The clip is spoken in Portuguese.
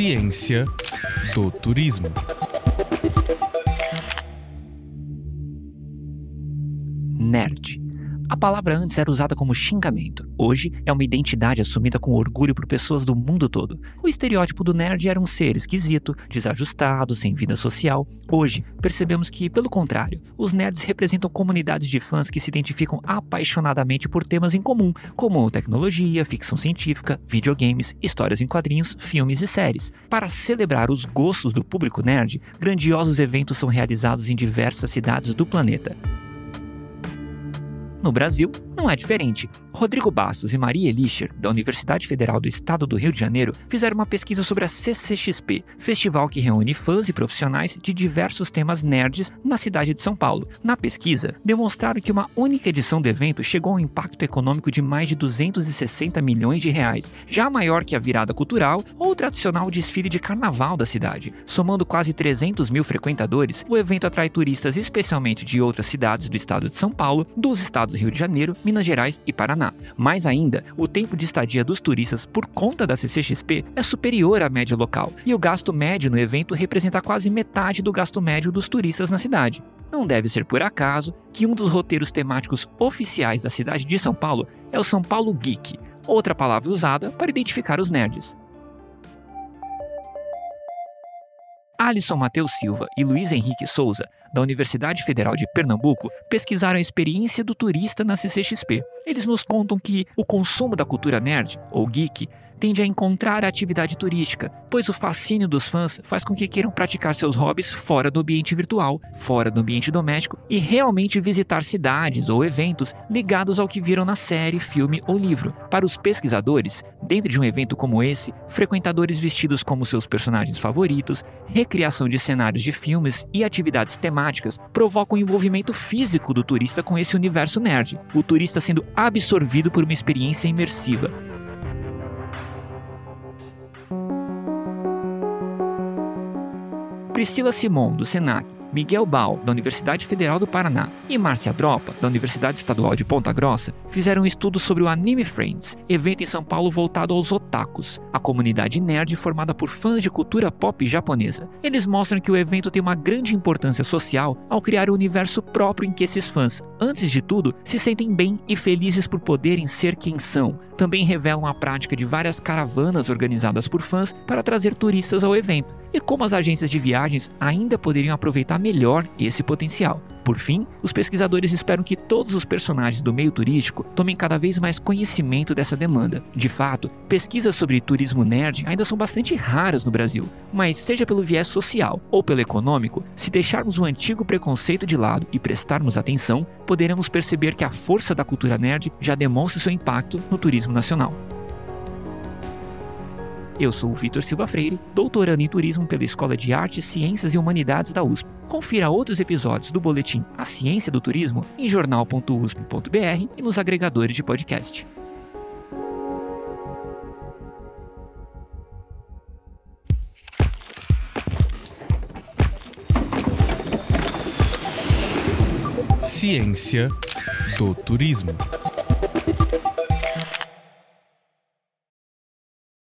Ciência do turismo. Nerd. A palavra antes era usada como xingamento. Hoje é uma identidade assumida com orgulho por pessoas do mundo todo. O estereótipo do nerd era um ser esquisito, desajustado, sem vida social. Hoje, percebemos que, pelo contrário, os nerds representam comunidades de fãs que se identificam apaixonadamente por temas em comum, como tecnologia, ficção científica, videogames, histórias em quadrinhos, filmes e séries. Para celebrar os gostos do público nerd, grandiosos eventos são realizados em diversas cidades do planeta. No Brasil, não é diferente. Rodrigo Bastos e Maria Elischer, da Universidade Federal do Estado do Rio de Janeiro, fizeram uma pesquisa sobre a CCXP, festival que reúne fãs e profissionais de diversos temas nerds na cidade de São Paulo. Na pesquisa, demonstraram que uma única edição do evento chegou a um impacto econômico de mais de 260 milhões de reais, já maior que a virada cultural ou o tradicional desfile de carnaval da cidade. Somando quase 300 mil frequentadores, o evento atrai turistas especialmente de outras cidades do estado de São Paulo, dos estados Rio de Janeiro, Minas Gerais e Paraná. Mais ainda, o tempo de estadia dos turistas por conta da CCXP é superior à média local, e o gasto médio no evento representa quase metade do gasto médio dos turistas na cidade. Não deve ser por acaso que um dos roteiros temáticos oficiais da cidade de São Paulo é o São Paulo Geek, outra palavra usada para identificar os nerds. Alisson Matheus Silva e Luiz Henrique Souza, da Universidade Federal de Pernambuco, pesquisaram a experiência do turista na CCXP. Eles nos contam que o consumo da cultura nerd, ou geek, tende a encontrar a atividade turística, pois o fascínio dos fãs faz com que queiram praticar seus hobbies fora do ambiente virtual, fora do ambiente doméstico e realmente visitar cidades ou eventos ligados ao que viram na série, filme ou livro. Para os pesquisadores, dentro de um evento como esse, frequentadores vestidos como seus personagens favoritos, recriação de cenários de filmes e atividades temáticas provocam o envolvimento físico do turista com esse universo nerd, o turista sendo absorvido por uma experiência imersiva. Priscila Simon, do SENAC, Miguel Bal, da Universidade Federal do Paraná, e Márcia Dropa, da Universidade Estadual de Ponta Grossa, fizeram um estudo sobre o Anime Friends, evento em São Paulo voltado aos otakus, a comunidade nerd formada por fãs de cultura pop japonesa. Eles mostram que o evento tem uma grande importância social ao criar um universo próprio em que esses fãs, antes de tudo, se sentem bem e felizes por poderem ser quem são. Também revelam a prática de várias caravanas organizadas por fãs para trazer turistas ao evento, e como as agências de viagens ainda poderiam aproveitar melhor esse potencial. Por fim, os pesquisadores esperam que todos os personagens do meio turístico tomem cada vez mais conhecimento dessa demanda. De fato, pesquisas sobre turismo nerd ainda são bastante raras no Brasil, mas seja pelo viés social ou pelo econômico, se deixarmos o antigo preconceito de lado e prestarmos atenção, poderemos perceber que a força da cultura nerd já demonstra seu impacto no turismo nacional. Eu sou o Vitor Silva Freire, doutorando em turismo pela Escola de Artes, Ciências e Humanidades da USP. Confira outros episódios do boletim A Ciência do Turismo em jornal.usp.br e nos agregadores de podcast. Ciência do turismo.